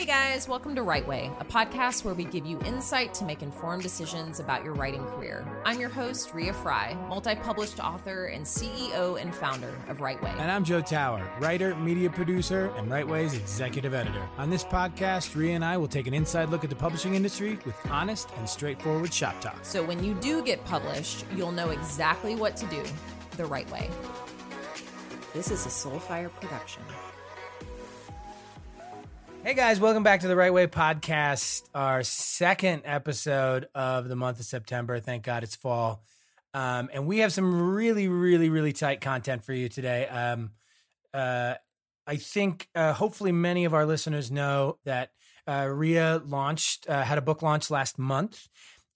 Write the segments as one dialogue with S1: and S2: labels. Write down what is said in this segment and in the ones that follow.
S1: Hey guys, welcome to Right Way, a podcast where we give you insight to make informed decisions about your writing career. I'm your host, Rea Frey, multi published author and CEO and founder of Right Way.
S2: And I'm Joe Tower, writer, media producer, and Right Way's executive editor. On this podcast, Rea and I will take an inside look at the publishing industry with honest and straightforward shop talk.
S1: So when you do get published, you'll know exactly what to do the right way. This is a Soulfire production.
S2: Hey guys, welcome back to the Right Way podcast, our second episode of the month of September. Thank God it's fall. Um, and we have some really, really, really tight content for you today. Um, uh, I think uh, hopefully many of our listeners know that uh, Rea launched, uh, had a book launch last month,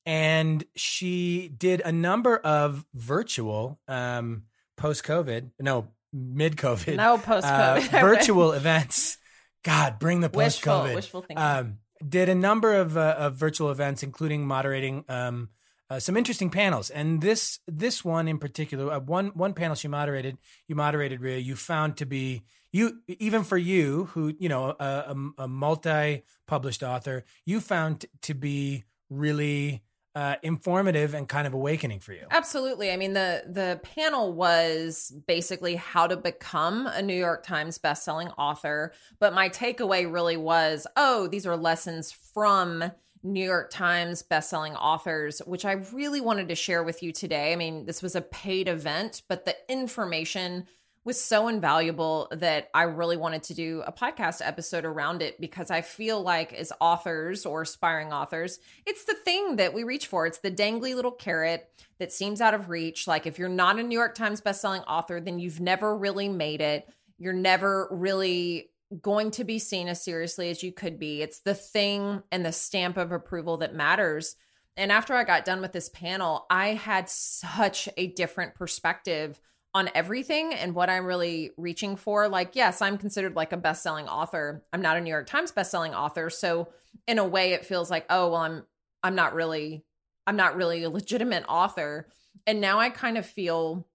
S2: and she did a number of virtual um, post COVID, no, mid COVID,
S1: No post COVID.
S2: uh, virtual events. God, bring the post COVID.
S1: wishful thinking.
S2: Um, did a number of, uh, of virtual events, including moderating um, uh, some interesting panels. And this this one in particular, uh, one one panel she moderated, you moderated, Rea. You found to be you even for you who you know a, a, a multi published author, you found to be really uh, informative and kind of awakening for you.
S1: Absolutely. I mean the the panel was basically how to become a New York Times bestselling author, but my takeaway really was, oh, these are lessons from New York Times bestselling authors, which I really wanted to share with you today. I mean, this was a paid event, but the information was so invaluable that I really wanted to do a podcast episode around it because I feel like as authors or aspiring authors, it's the thing that we reach for. It's the dangly little carrot that seems out of reach. Like if you're not a New York Times bestselling author, then you've never really made it. You're never really going to be seen as seriously as you could be. It's the thing and the stamp of approval that matters. And after I got done with this panel, I had such a different perspective on everything and what I'm really reaching for. Like, yes, I'm considered like a best-selling author. I'm not a New York Times best-selling author, so in a way it feels like, oh, well, I'm I'm not really I'm not really a legitimate author. And now I kind of feel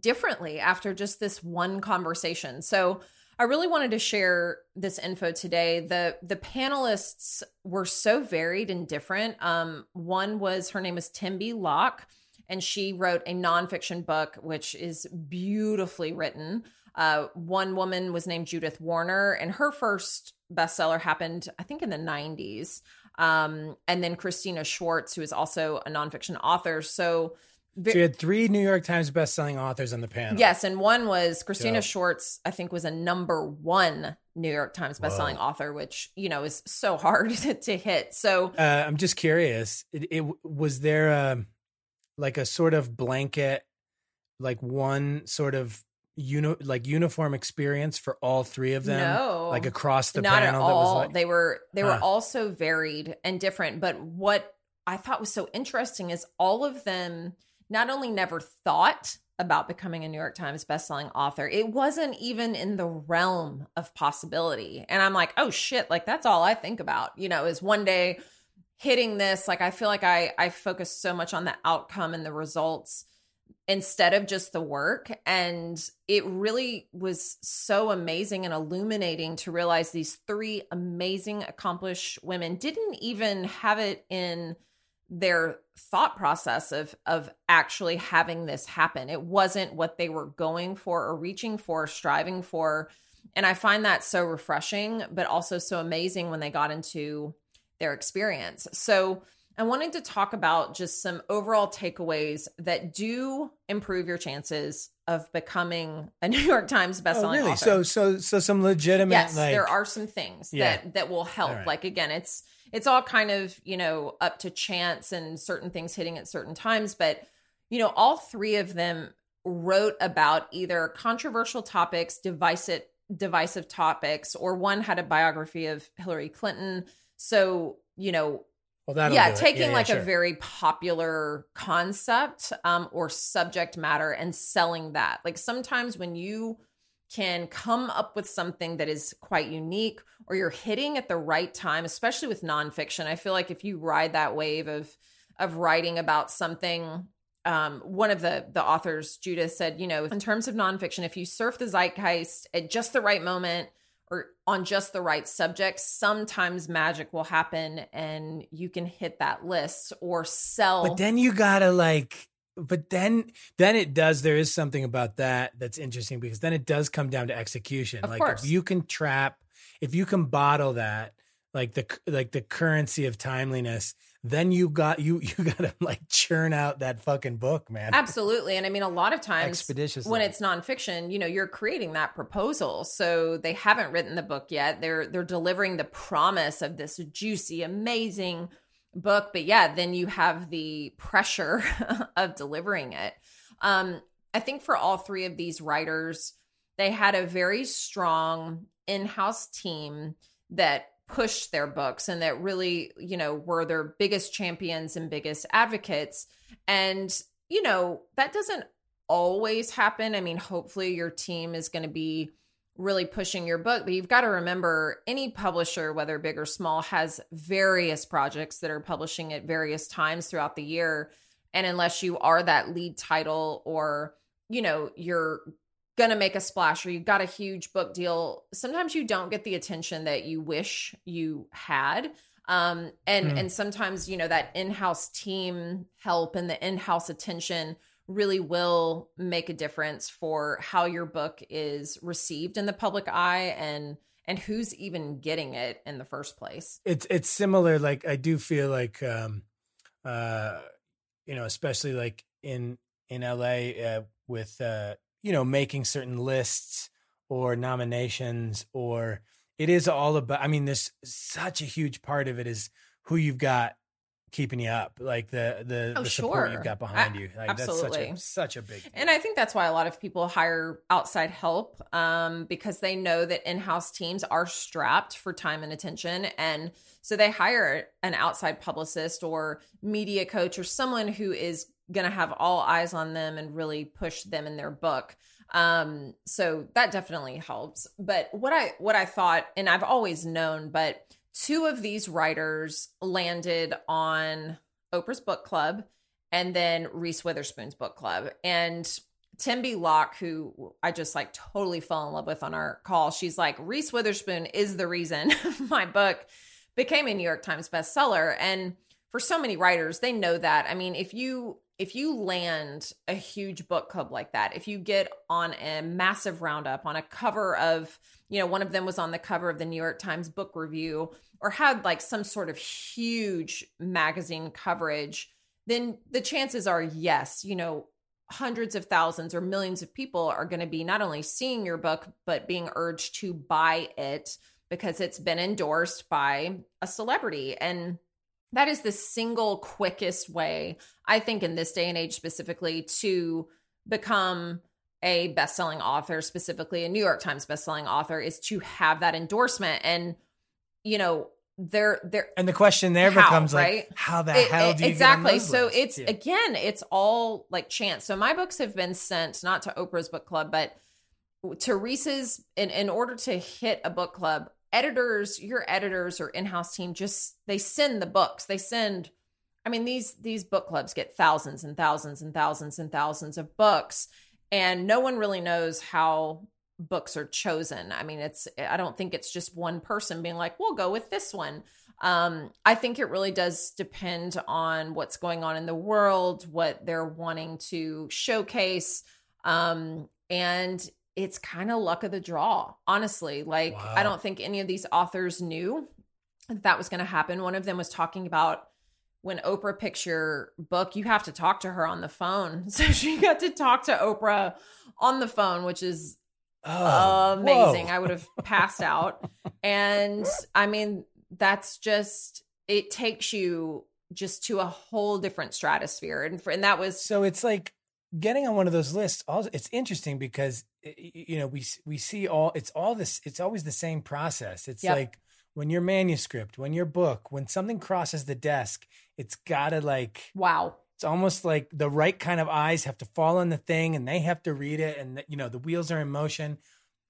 S1: differently after just this one conversation. So I really wanted to share this info today. The the panelists were so varied and different. Um, one was her name was Tembi Locke, and she wrote a nonfiction book which is beautifully written. Uh, one woman was named Judith Warner, and her first bestseller happened, I think, in the '90s. Um, and then Christina Schwarz, who is also a nonfiction author. So
S2: So you had three New York Times bestselling authors on the panel.
S1: Yes, and one was Christina
S2: Dope.
S1: Schwarz. I think was a number one New York Times bestselling author, which you know is so hard to hit. So
S2: Uh, I'm just curious. It, it was there a like a sort of blanket, like one sort of uni- like uniform experience for all three of them,
S1: no,
S2: like across the
S1: not at
S2: panel. That was
S1: all.
S2: like,
S1: they were they were
S2: Huh.
S1: all so varied and different. But what I thought was so interesting is all of them not only never thought about becoming a New York Times bestselling author, it wasn't even in the realm of possibility. And I'm like, oh shit, like that's all I think about, you know, is one day hitting this. Like I feel like I I focus so much on the outcome and the results instead of just the work. And it really was so amazing and illuminating to realize these three amazing, accomplished women didn't even have it in their thought process of of actually having this happen. It wasn't what they were going for or reaching for, striving for. And I find that so refreshing, but also so amazing when they got into their experience. So I wanted to talk about just some overall takeaways that do improve your chances of becoming a New York Times
S2: oh,
S1: bestselling
S2: really?
S1: author.
S2: So, so, so some legitimate.
S1: yes,
S2: like,
S1: there are some things
S2: Yeah.
S1: that that will help.
S2: Right.
S1: Like again, it's it's all kind of you know up to chance and certain things hitting at certain times, but you know all three of them wrote about either controversial topics, divisive divisive topics, or one had a biography of Hillary Clinton. So you know
S2: Well,
S1: yeah taking
S2: yeah,
S1: like
S2: sure.
S1: a very popular concept um, or subject matter and selling that like sometimes when you can come up with something that is quite unique or you're hitting at the right time especially with nonfiction i feel like if you ride that wave of of writing about something um, one of the the authors judith said you know in terms of nonfiction if you surf the zeitgeist at just the right moment or on just the right subject, sometimes magic will happen and you can hit that list or sell.
S2: But then you gotta like but then then it does there is something about that that's interesting because then it does come down to execution
S1: Of
S2: like
S1: course.
S2: if you can trap if you can bottle that like the like the currency of timeliness then you got you you got to like churn out that fucking book man
S1: Absolutely. And I mean, a lot of times when it's nonfiction, you know, you're creating that proposal. So they haven't written the book yet. They're they're delivering the promise of this juicy, amazing book. But yeah, then you have the pressure of delivering it. Um, I think for all three of these writers, they had a very strong in-house team that pushed their books and that really, you know, were their biggest champions and biggest advocates. And, you know, that doesn't always happen. I mean, hopefully your team is going to be really pushing your book, but you've got to remember any publisher, whether big or small, has various projects that are publishing at various times throughout the year. And unless you are that lead title or, you know, you're going to make a splash or you got a huge book deal, sometimes you don't get the attention that you wish you had. Um, and
S2: Hmm.
S1: and sometimes you know that in-house team help and the in-house attention really will make a difference for how your book is received in the public eye and and who's even getting it in the first place.
S2: it's it's similar like i do feel like um uh you know especially like in in la uh, with uh you know making certain lists or nominations or it is all about i mean there's such a huge part of it is who you've got keeping you up like the the,
S1: Oh,
S2: the support
S1: sure.
S2: you've got behind
S1: A-
S2: you like
S1: absolutely.
S2: that's such a such a big deal.
S1: And I think that's why a lot of people hire outside help um, because they know that in house teams are strapped for time and attention. And so they hire an outside publicist or media coach or someone who is going to have all eyes on them and really push them in their book. Um, so that definitely helps. But what I what I thought, and I've always known, but two of these writers landed on Oprah's book club and then Reese Witherspoon's book club. And Tembi Locke, who I just like totally fell in love with on our call, she's like, Reese Witherspoon is the reason my book became a New York Times bestseller. And for so many writers, they know that. I mean, if you if you land a huge book club like that, if you get on a massive roundup on a cover of, you know, one of them was on the cover of the New York Times book review or had like some sort of huge magazine coverage, then the chances are yes, you know, hundreds of thousands or millions of people are going to be not only seeing your book but being urged to buy it because it's been endorsed by a celebrity. And that is the single quickest way i think in this day and age specifically to become a best-selling author specifically a new york times best-selling author is to have that endorsement and you know they're they're
S2: and the question there
S1: How,
S2: becomes like
S1: right?
S2: how the
S1: it-
S2: hell
S1: it-
S2: do you
S1: exactly
S2: get on those
S1: so
S2: lists?
S1: it's
S2: Yeah.
S1: again it's all like chance so my books have been sent not to oprah's book club but to reese's in, in order to hit a book club editors your editors or in-house team just they send the books. They send i mean these these book clubs get thousands and thousands and thousands and thousands of books and no one really knows how books are chosen. I mean it's i don't think it's just one person being like we'll go with this one. Um i think it really does depend on what's going on in the world what they're wanting to showcase um and it's kind of luck of the draw honestly like
S2: Wow.
S1: i don't think any of these authors knew that, that was going to happen one of them was talking about when Oprah picks your book, you have to talk to her on the phone. So she got to talk to Oprah on the phone, which is
S2: Oh,
S1: amazing.
S2: whoa.
S1: I would have passed out. And I mean, that's just it takes you just to a whole different stratosphere. And for, and that was
S2: So it's like getting on one of those lists. Also, it's interesting because you know we we see all. It's all this. It's always the same process. It's
S1: Yep.
S2: like when your manuscript, when your book, when something crosses the desk, it's gotta like.
S1: wow.
S2: It's almost like the right kind of eyes have to fall on the thing, and they have to read it, and you know the wheels are in motion.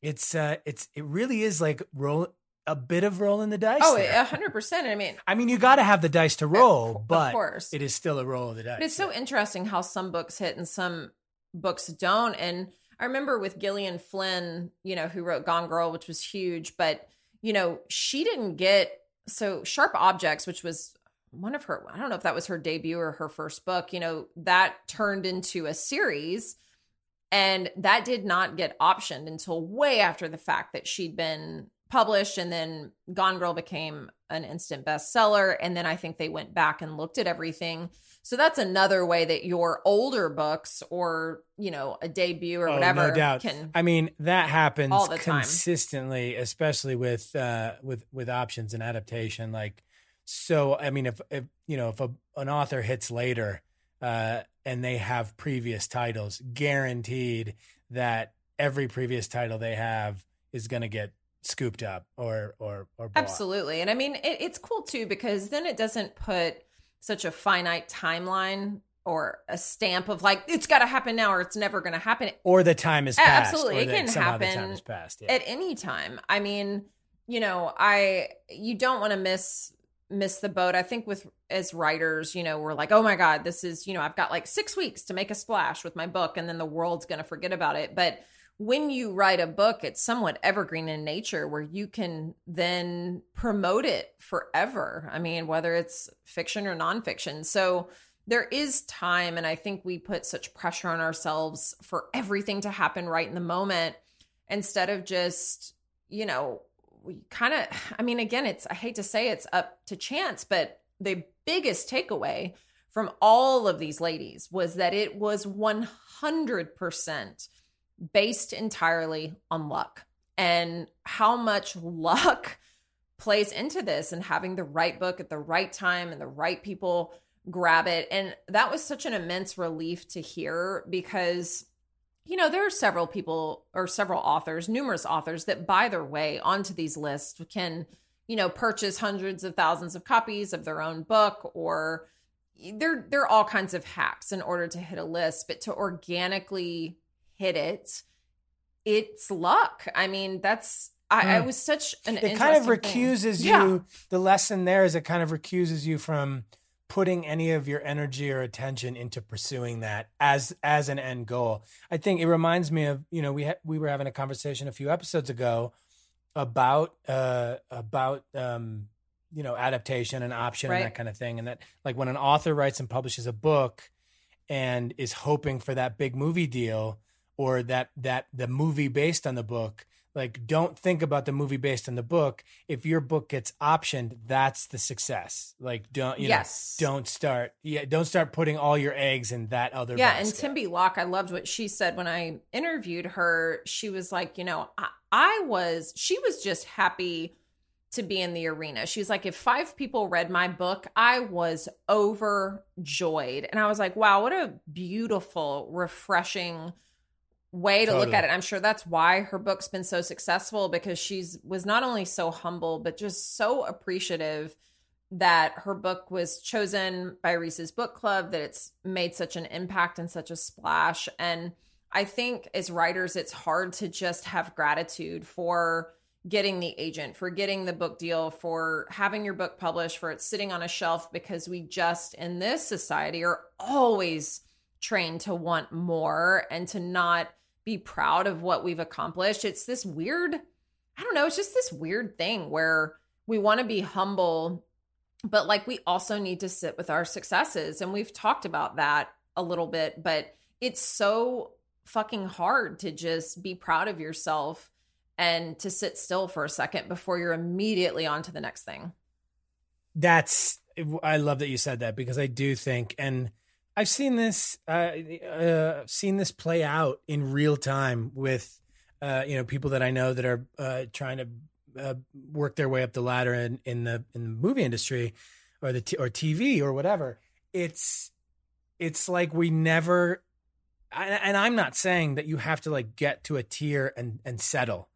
S2: It's uh, it's it really is like roll a bit of rolling the dice.
S1: Oh, a hundred percent. I mean,
S2: I mean, you got to have the dice to roll,
S1: of
S2: but
S1: course.
S2: it is still a roll of the dice.
S1: But it's so interesting how some books hit and some books don't. And I remember with Gillian Flynn, you know, who wrote Gone Girl, which was huge, but you know, she didn't get so Sharp Objects, which was one of her, I don't know if that was her debut or her first book, you know, that turned into a series. And that did not get optioned until way after the fact that she'd been published. And then Gone Girl became an instant bestseller. And then I think they went back and looked at everything. So that's another way that your older books or, you know, a debut or
S2: Oh,
S1: whatever
S2: no doubt.
S1: can
S2: I mean, that happens
S1: All the time.
S2: consistently, especially with uh, with with options and adaptation. Like, so I mean, if, if you know, if a, an author hits later uh, and they have previous titles, guaranteed that every previous title they have is going to get scooped up or or or bought.
S1: Absolutely. And I mean, it, it's cool too because then it doesn't put such a finite timeline or a stamp of like, it's got to happen now or it's never going to happen
S2: Or the time is
S1: absolutely.
S2: or
S1: It can
S2: somehow The time
S1: happen.
S2: Yeah.
S1: at any time. I mean, you know, I, you don't want to miss miss the boat. I think with as writers, you know, we're like, oh my God, this is, you know, I've got like six weeks to make a splash with my book and then the world's going to forget about it. But when you write a book, it's somewhat evergreen in nature where you can then promote it forever. I mean, whether it's fiction or nonfiction. So there is time. And I think we put such pressure on ourselves for everything to happen right in the moment instead of just, you know, we kind of, I mean, again, it's, I hate to say it's up to chance, but the biggest takeaway from all of these ladies was that it was 100% based entirely on luck and how much luck plays into this and having the right book at the right time and the right people grab it. And that was such an immense relief to hear because, you know, there are several people or several authors, numerous authors that buy their way onto these lists, can, you know, purchase hundreds of thousands of copies of their own book or there there are all kinds of hacks in order to hit a list, but to organically hit it, it's luck. I mean, that's I, I
S2: Mm.
S1: was such an
S2: it kind of
S1: interesting thing.
S2: recuses
S1: Yeah.
S2: you the lesson there is it kind of recuses you from putting any of your energy or attention into pursuing that as as an end goal i think it reminds me of you know we ha- we were having a conversation a few episodes ago about uh about um you know adaptation and option and that kind of thing and that like when an author writes and publishes a book and is hoping for that big movie deal or that that the movie based on the book like don't think about the movie based on the book if your book gets optioned that's the success like don't you
S1: Yes.
S2: know don't start yeah don't start putting all your eggs in that other
S1: Yeah, and. Tembi Locke, I loved what she said when I interviewed her. She was like, you know, I, I was, she was just happy to be in the arena. She was like, if five people read my book, I was overjoyed. And I was like, wow, what a beautiful, refreshing way to look at it. I'm sure that's why her book's been so successful because she's was not only so humble, but just so appreciative that her book was chosen by Reese's Book Club, that it's made such an impact and such a splash. And I think as writers, it's hard to just have gratitude for getting the agent, for getting the book deal, for having your book published, for it sitting on a shelf, because we just in this society are always trained to want more and to not be proud of what we've accomplished. It's this weird, I don't know, it's just this weird thing where we want to be humble, but like we also need to sit with our successes. And we've talked about that a little bit, but it's so fucking hard to just be proud of yourself and to sit still for a second before you're immediately on to the next thing.
S2: that's i love that you said that because i do think and i've seen this uh, uh seen this play out in real time with uh you know people that i know that are uh trying to uh, work their way up the ladder in in the in the movie industry or the t- or tv or whatever. It's it's like we never and and i'm not saying that you have to like get to a tier and and settle.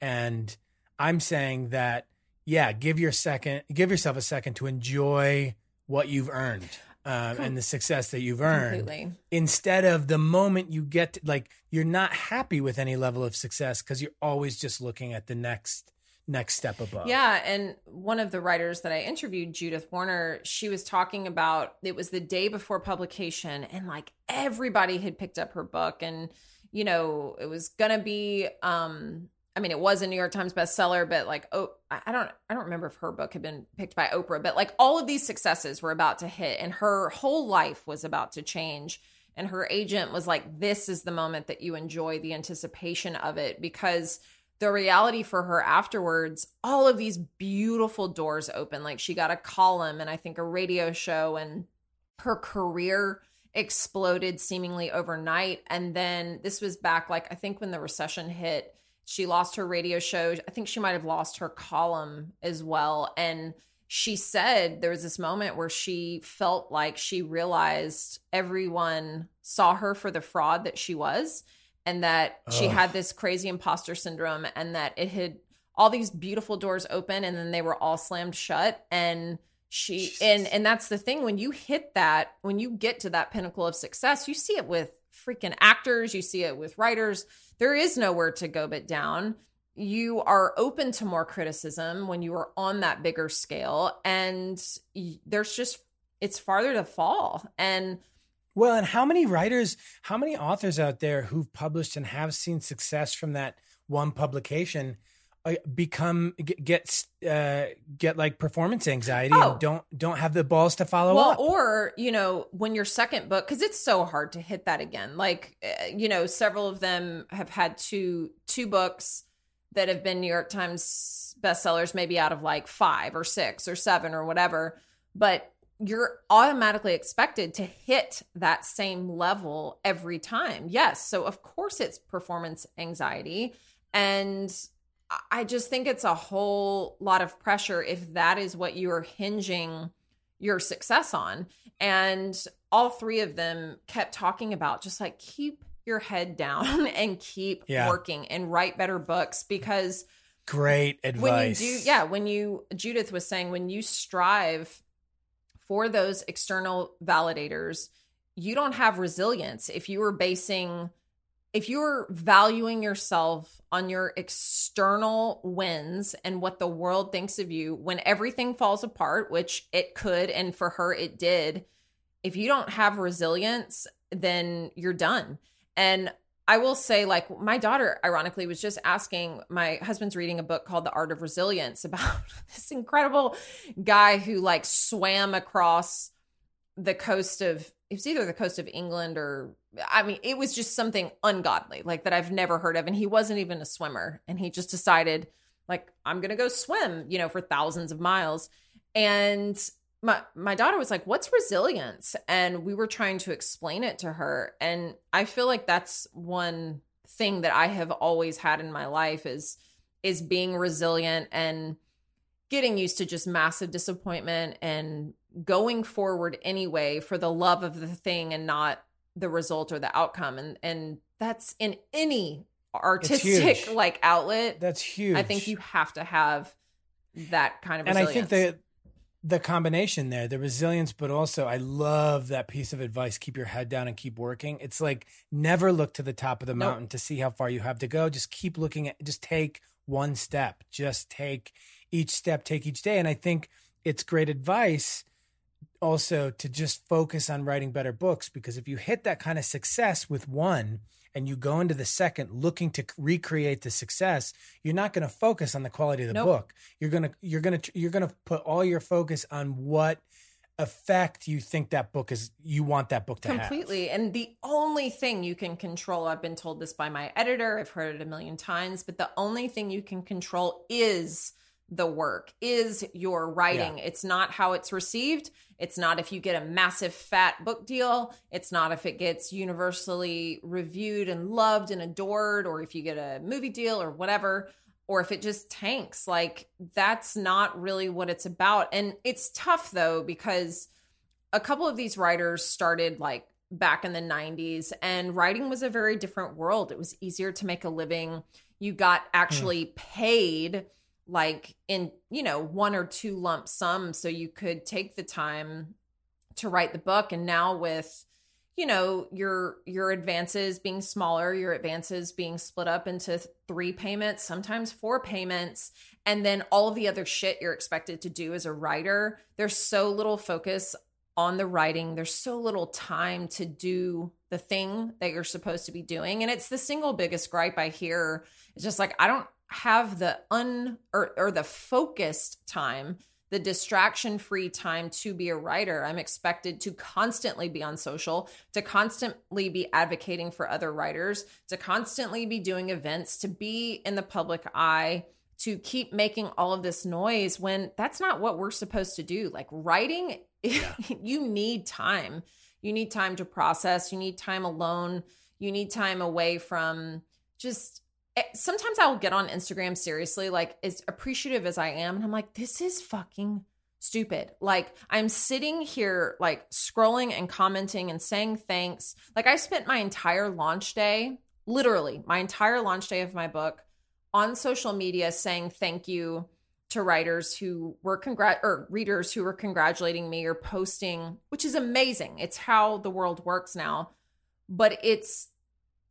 S2: And i'm saying that yeah, give your second, give yourself a second to enjoy what you've earned um, and the success that you've earned.
S1: Completely.
S2: Instead of the moment you get, to, like, you're not happy with any level of success because you're always just looking at the next next step above.
S1: Yeah, and one of the writers that I interviewed, Judith Warner, she was talking about it was the day before publication, and like everybody had picked up her book, and you know, it was gonna be um I mean, it was a New York Times bestseller, but like, oh, I don't, I don't remember if her book had been picked by Oprah, but like all of these successes were about to hit, and her whole life was about to change. And her agent was like, "This is the moment that you enjoy the anticipation of it," because the reality for her afterwards, all of these beautiful doors open. Like she got a column and I think a radio show, and her career exploded seemingly overnight. And then this was back, like, I think when the recession hit she lost her radio show. I think she might have lost her column as well. And she said there was this moment where she felt like she realized everyone saw her for the fraud that she was and that Ugh. she had this crazy imposter syndrome and that it had all these beautiful doors open and then they were all slammed shut and she Jesus. and and that's the thing when you hit that when you get to that pinnacle of success you see it with freaking actors you see it with writers there is nowhere to go but down. You are open to more criticism when you are on that bigger scale, and there's just it's farther to fall. And
S2: well, and how many writers, how many authors out there who've published and have seen success from that one publication become get uh, get like performance anxiety oh. and don't don't have the balls to follow
S1: well,
S2: up.
S1: Or you know, when your second book, because it's so hard to hit that again. Like uh, you know, several of them have had two two books that have been New York Times bestsellers, maybe out of like five or six or seven or whatever. But you're automatically expected to hit that same level every time. Yes, so of course it's performance anxiety and I just think it's a whole lot of pressure if that is what you're hinging your success on. And all three of them kept talking about just like keep your head down and keep yeah. working and write better books because
S2: great advice.
S1: When you do, yeah, when you Judith was saying when you strive for those external validators, you don't have resilience if you are basing if you're valuing yourself on your external wins and what the world thinks of you when everything falls apart, which it could, and for her it did, if you don't have resilience, then you're done. And I will say, like, my daughter, ironically, was just asking my husband's reading a book called The Art of Resilience about this incredible guy who, like, swam across the coast of it was either the coast of England or I mean, it was just something ungodly, like that I've never heard of. And he wasn't even a swimmer. And he just decided, like, I'm gonna go swim, you know, for thousands of miles. And my my daughter was like, What's resilience? And we were trying to explain it to her. And I feel like that's one thing that I have always had in my life is is being resilient and getting used to just massive disappointment and going forward anyway for the love of the thing and not the result or the outcome. And and that's in any artistic like outlet
S2: that's huge
S1: i think you have to have that kind of
S2: and resilience. i think that the combination there the resilience but also i love that piece of advice keep your head down and keep working. It's like never look to the top of the mountain nope. to see how far you have to go. Just keep looking at just take one step. Just take each step take each day. And i think it's great advice also to just focus on writing better books because if you hit that kind of success with one and you go into the second looking to recreate the success you're not going to focus on the quality of the nope. book you're going to you're going to you're going to put all your focus on what effect you think that book is you want that book to
S1: completely
S2: have.
S1: and the only thing you can control i've been told this by my editor i've heard it a million times but the only thing you can control is the work is your writing. Yeah. It's not how it's received. It's not if you get a massive fat book deal. It's not if it gets universally reviewed and loved and adored, or if you get a movie deal or whatever, or if it just tanks. Like, that's not really what it's about. And it's tough though, because a couple of these writers started like back in the 90s, and writing was a very different world. It was easier to make a living. You got actually mm. paid like in you know one or two lump sums so you could take the time to write the book and now with you know your your advances being smaller your advances being split up into three payments sometimes four payments and then all of the other shit you're expected to do as a writer there's so little focus on the writing there's so little time to do the thing that you're supposed to be doing. And it's the single biggest gripe I hear. It's just like I don't have the un or, or the focused time the distraction free time to be a writer. I'm expected to constantly be on social, to constantly be advocating for other writers, to constantly be doing events, to be in the public eye, to keep making all of this noise when that's not what we're supposed to do. Like writing, yeah. you need time. You need time to process, you need time alone, you need time away from just Eh, sometimes I'll get on Instagram seriously, like as appreciative as I am, and I'm like, this is fucking stupid. Like I'm sitting here like scrolling and commenting and saying thanks. Like I spent my entire launch day, literally my entire launch day of my book on social media saying thank you to writers who were congrat or readers who were congratulating me or posting, which is amazing. It's how the world works now. But it's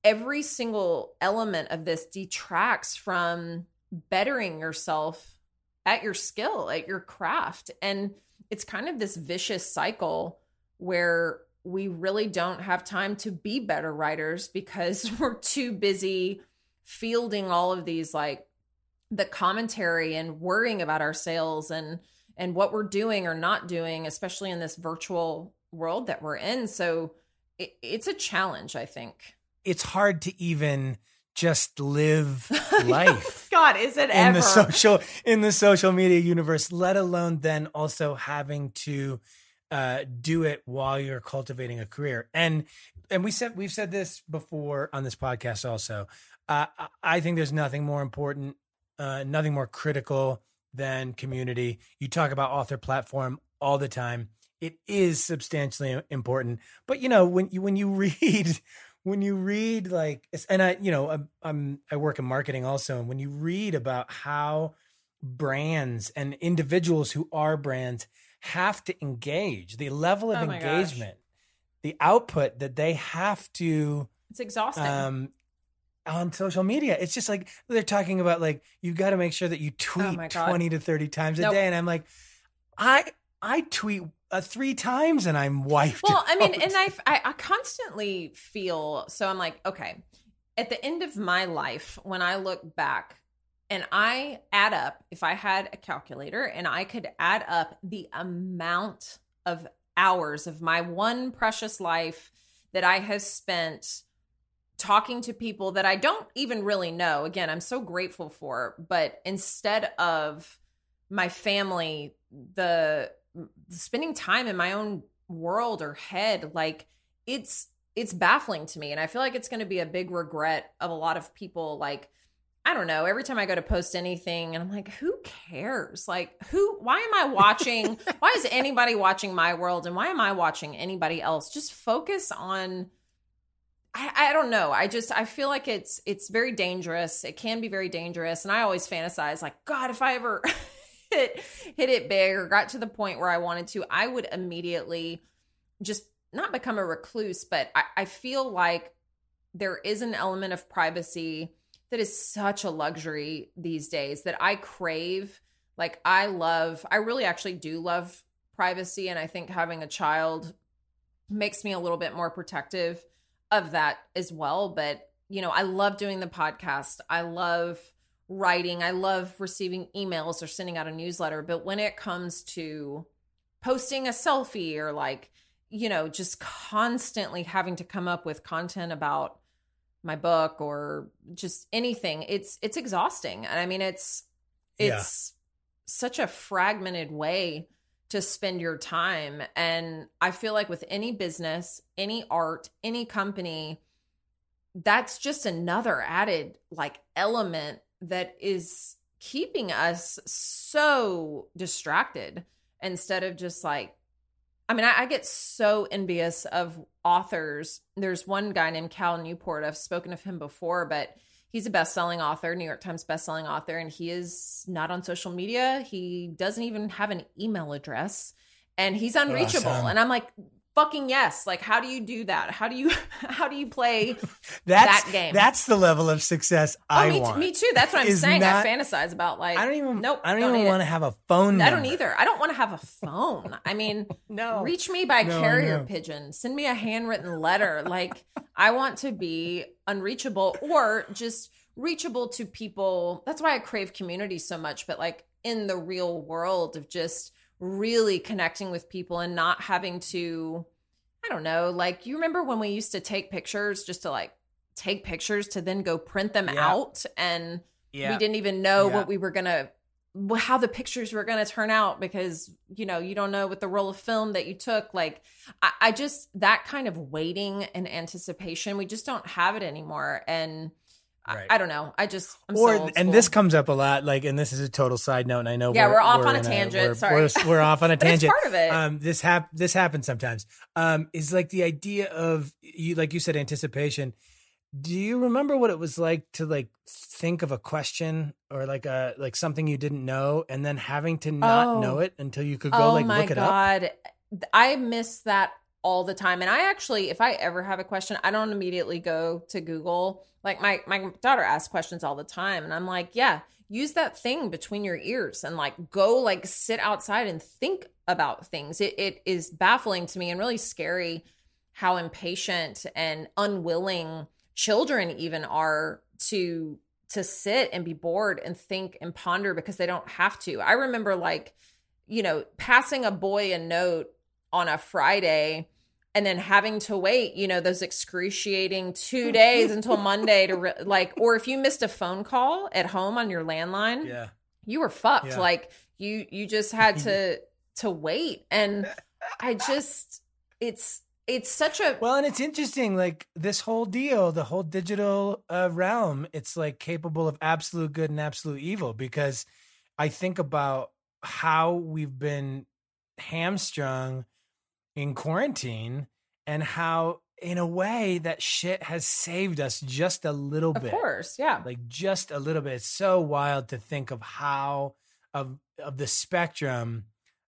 S1: every single element of this detracts from bettering yourself at your skill, at your craft. And it's kind of this vicious cycle where we really don't have time to be better writers because we're too busy fielding all of these like the commentary and worrying about our sales and and what we're doing or not doing especially in this virtual world that we're in so it, it's a challenge i think
S2: it's hard to even just live life.
S1: God, is it
S2: in
S1: ever
S2: the social in the social media universe? Let alone then also having to uh, do it while you're cultivating a career. And and we said we've said this before on this podcast also. Uh, I think there's nothing more important, uh, nothing more critical than community. You talk about author platform all the time. It is substantially important, but you know when you when you read when you read like and i you know I'm, I'm i work in marketing also and when you read about how brands and individuals who are brands have to engage the level of oh engagement gosh. the output that they have to
S1: it's exhausting um
S2: on social media it's just like they're talking about like you've got to make sure that you oh tweet oh 20 to 30 times a nope. day and i'm like i i tweet uh, three times and I'm wiped.
S1: Well, I mean, and I, I, I constantly feel so. I'm like, okay, at the end of my life, when I look back and I add up, if I had a calculator and I could add up the amount of hours of my one precious life that I have spent talking to people that I don't even really know. Again, I'm so grateful for, but instead of my family, the spending time in my own world or head like it's it's baffling to me and i feel like it's going to be a big regret of a lot of people like i don't know every time i go to post anything and i'm like who cares like who why am i watching why is anybody watching my world and why am i watching anybody else just focus on I, I don't know. I just I feel like it's it's very dangerous. It can be very dangerous, and I always fantasize like, God, if I ever hit hit it big or got to the point where I wanted to, I would immediately just not become a recluse, but I, I feel like there is an element of privacy that is such a luxury these days that I crave. Like I love, I really actually do love privacy. And I think having a child makes me a little bit more protective of that as well. But, you know, I love doing the podcast. I love writing. I love receiving emails or sending out a newsletter. But when it comes to posting a selfie or like, you know, just constantly having to come up with content about my book or just anything, it's it's exhausting. And I mean it's it's yeah. such a fragmented way to spend your time. And I feel like with any business, any art, any company, that's just another added like element that is keeping us so distracted instead of just like I mean, I, I, get so envious of authors. There's one guy named Cal Newport. I've spoken of him before, but he's a best-selling author, New York Times best-selling author, and he is not on social media. He doesn't even have an email address, and he's unreachable. Awesome. And I'm like, fucking yes. Like, how do you do that? How do you how do you play that game?
S2: That's the level of success
S1: oh,
S2: I
S1: me,
S2: want.
S1: me too. That's what I'm saying.
S2: not-
S1: I fantasize about like
S2: I don't even.
S1: Nope.
S2: I don't,
S1: need
S2: even want to have a phone.
S1: I don't either. I don't want to have a phone. I mean,
S2: No.
S1: reach me by
S2: No,
S1: carrier
S2: know.
S1: pigeon. Send me a handwritten letter. Like I want to be unreachable or just reachable to people. That's why I crave community so much, but like in the real world of just really connecting with people and not having to I don't know, like you remember when we used to take pictures just to like take pictures to then go print them
S2: Yeah.
S1: out and
S2: Yeah.
S1: we didn't even know
S2: Yeah.
S1: what we were gonna how the pictures were gonna turn out because you know you don't know with the roll of film that you took like I, I just that kind of waiting and anticipation we just don't have it anymore and
S2: Right.
S1: I, I don't know i just I'm
S2: or
S1: so
S2: and this comes up a lot. Like, and this is a total side note. And I know.
S1: Yeah, we're off on a tangent,
S2: we're,
S1: sorry.
S2: we're, we're off on a tangent.
S1: part of it
S2: um this hap this happens sometimes um is like the idea of you like you said anticipation do you remember what it was like to like think of a question or like a like something you didn't know and then having to not
S1: Oh.
S2: know it until you could go
S1: oh
S2: like look it up
S1: god i miss that all the time. And i actually if i ever have a question i don't immediately go to google. Like my my daughter asks questions all the time and i'm like yeah use that thing between your ears and like go like sit outside and think about things. It, it is baffling to me and really scary how impatient and unwilling children even are to to sit and be bored and think and ponder because they don't have to. I remember like you know, passing a boy a note on a Friday and then having to wait, you know, those excruciating two days until Monday to re- like, or if you missed a phone call at home on your landline,
S2: yeah
S1: you were fucked.
S2: Yeah.
S1: Like you, you just had to, to wait. And I just, it's, it's such a,
S2: well and it's interesting like this whole deal the whole digital uh, realm it's like capable of absolute good and absolute evil because i think about how we've been hamstrung in quarantine and how in a way that shit has saved us just a little
S1: of
S2: bit Of
S1: course. Yeah.
S2: like just a little bit it's so wild to think of how of of the spectrum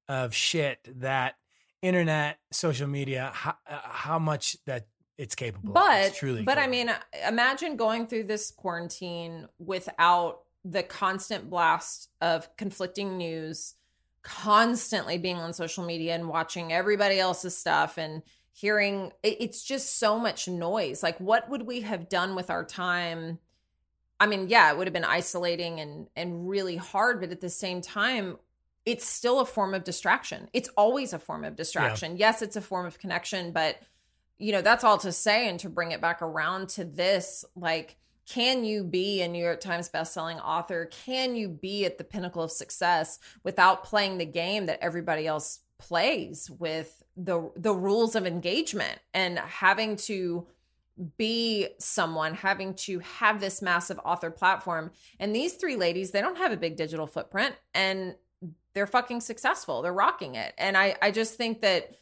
S2: of shit that internet social media how, uh, how much that it's capable
S1: but
S2: It's truly
S1: but i mean imagine going through this quarantine without the constant blast of conflicting news constantly being on social media and watching everybody else's stuff and hearing it- it's just so much noise. Like what would we have done with our time? I mean yeah it would have been isolating and and really hard but at the same time it's still a form of distraction. It's always a form of distraction. Yes it's a form of connection but you know that's all to say and to bring it back around to this like can you be a new york times bestselling author? Can you be at the pinnacle of success without playing the game that everybody else plays with the the rules of engagement and having to be someone having to have this massive author platform? And these three ladies they don't have a big digital footprint and they're fucking successful. They're rocking it. And i i just think that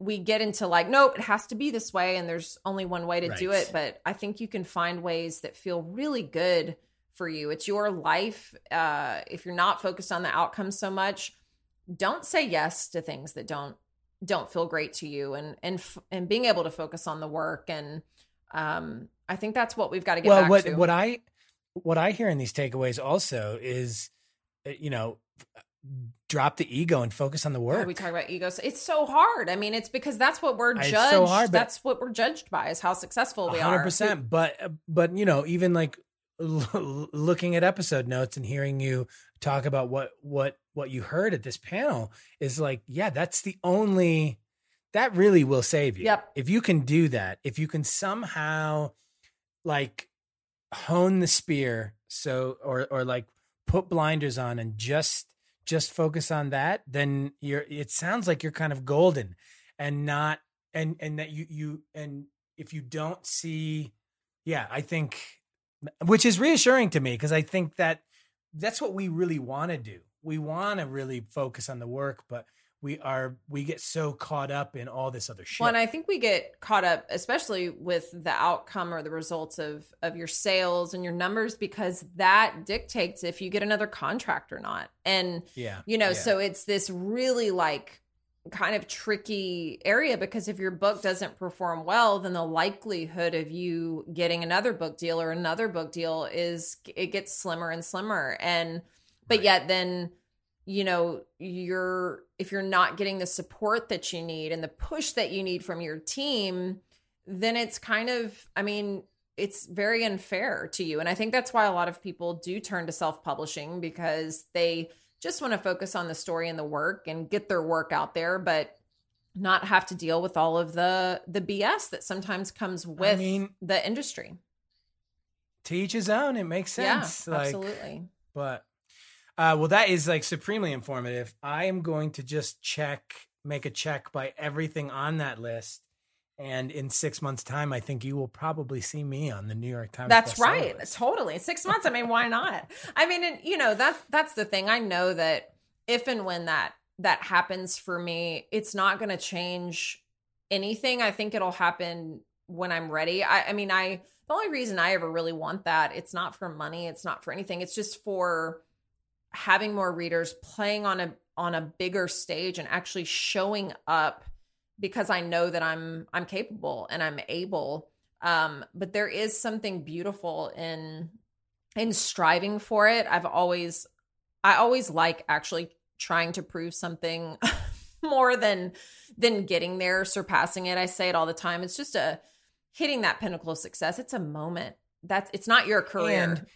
S1: we get into like nope it has to be this way and there's only one way to do it. But i think you can find ways that feel really good for you. It's your life uh if you're not focused on the outcome so much don't say yes to things that don't don't feel great to you and and f- and being able to focus on the work and um i think that's what we've got to get
S2: well
S1: back
S2: what
S1: to.
S2: what i what i hear in these takeaways also is uh, you know drop the ego and focus on the
S1: God,
S2: work
S1: we talk about egos it's so hard i mean it's because that's what we're
S2: It's
S1: judged
S2: so hard,
S1: that's what we're judged by is how successful we
S2: hundred
S1: are
S2: percent. But but you know, even like l- looking at episode notes and hearing you talk about what what what you heard at this panel is like, yeah, that's the only that really will save you.
S1: Yep.
S2: If you can do that, if you can somehow like hone the spear, so or or like put blinders on and just just focus on that, then you're. It sounds like you're kind of golden, and not and and that you you and if you don't see yeah i think which is reassuring to me because i think that that's what we really want to do we want to really focus on the work but we are we get so caught up in all this other shit
S1: Well, and I think we get caught up, especially with the outcome or the results of of your sales and your numbers, because that dictates if you get another contract or not. And
S2: yeah
S1: you know,
S2: yeah.
S1: so it's this really like kind of tricky area because if your book doesn't perform well then the likelihood of you getting another book deal or another book deal is it gets slimmer and slimmer and but right. yet then you know you're if you're not getting the support that you need and the push that you need from your team then it's kind of i mean it's very unfair to you. And i think that's why a lot of people do turn to self-publishing because they just want to focus on the story and the work and get their work out there but not have to deal with all of the the bs that sometimes comes with I mean, the industry.
S2: To each his own it makes sense
S1: yeah, like, absolutely.
S2: but uh, well, that is like supremely informative. I am going to just check, make a check by everything on that list. And in six months' time, I think you will probably see me on the New York Times.
S1: That's right, list. totally. Six months. I mean, why not? I mean, and, you know that's that's the thing. I know that if and when that that happens for me, it's not going to change anything. I think it'll happen when I'm ready. I, I mean, I the only reason I ever really want that it's not for money. It's not for anything. It's just for having more readers playing on a on a bigger stage and actually showing up because I know that I'm I'm capable and I'm able. Um but there is something beautiful in in striving for it. I've always I always like actually trying to prove something more than than getting there surpassing it. I say it all the time. It's just a hitting that pinnacle of success. It's a moment. That's it's not your career.
S2: And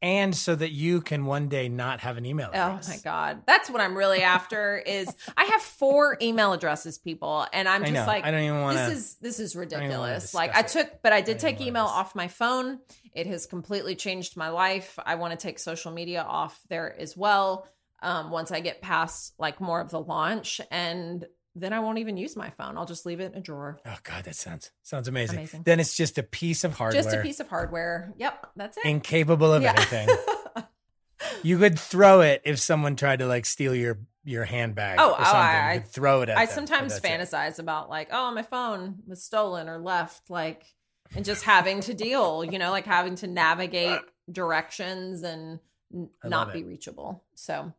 S2: and so that you can one day not have an email
S1: address. Oh my god, that's what I'm really after. is I have four email addresses, people, and I'm just like,
S2: I don't even want
S1: This is this is ridiculous. Like I took, but I did I take email off my phone. It has completely changed my life. I want to take social media off there as well. Um, once I get past like more of the launch, and then I won't even use my phone. I'll just leave it in a drawer.
S2: Oh God, that sounds sounds amazing. amazing. Then it's just a piece of hardware.
S1: Just a piece of hardware. Yep, that's it.
S2: Incapable of yeah. anything. you could throw it if someone tried to like steal your your handbag.
S1: Oh,
S2: or oh, something.
S1: Oh, I,
S2: throw it.
S1: I them, sometimes fantasize it. about like, oh, my phone was stolen or left, like, and just having to deal. You know, like having to navigate directions and n- not be reachable. So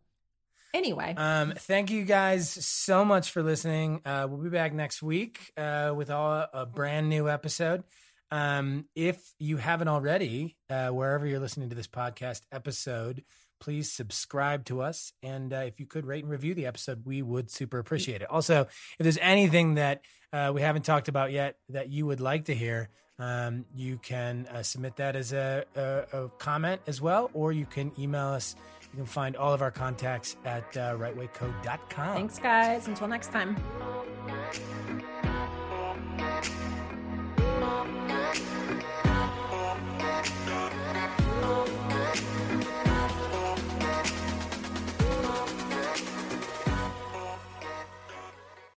S1: Anyway,
S2: um, thank you guys so much for listening. Uh, we'll be back next week uh, with all, a brand new episode. Um, if you haven't already, uh, wherever you're listening to this podcast episode, please subscribe to us. And uh, if you could rate and review the episode, we would super appreciate it. Also, if there's anything that uh, we haven't talked about yet that you would like to hear, um, you can uh, submit that as a, a, a, comment as well, or you can email us you can find all of our contacts at uh, rightwaycode.com.
S1: Thanks, guys. Until next time.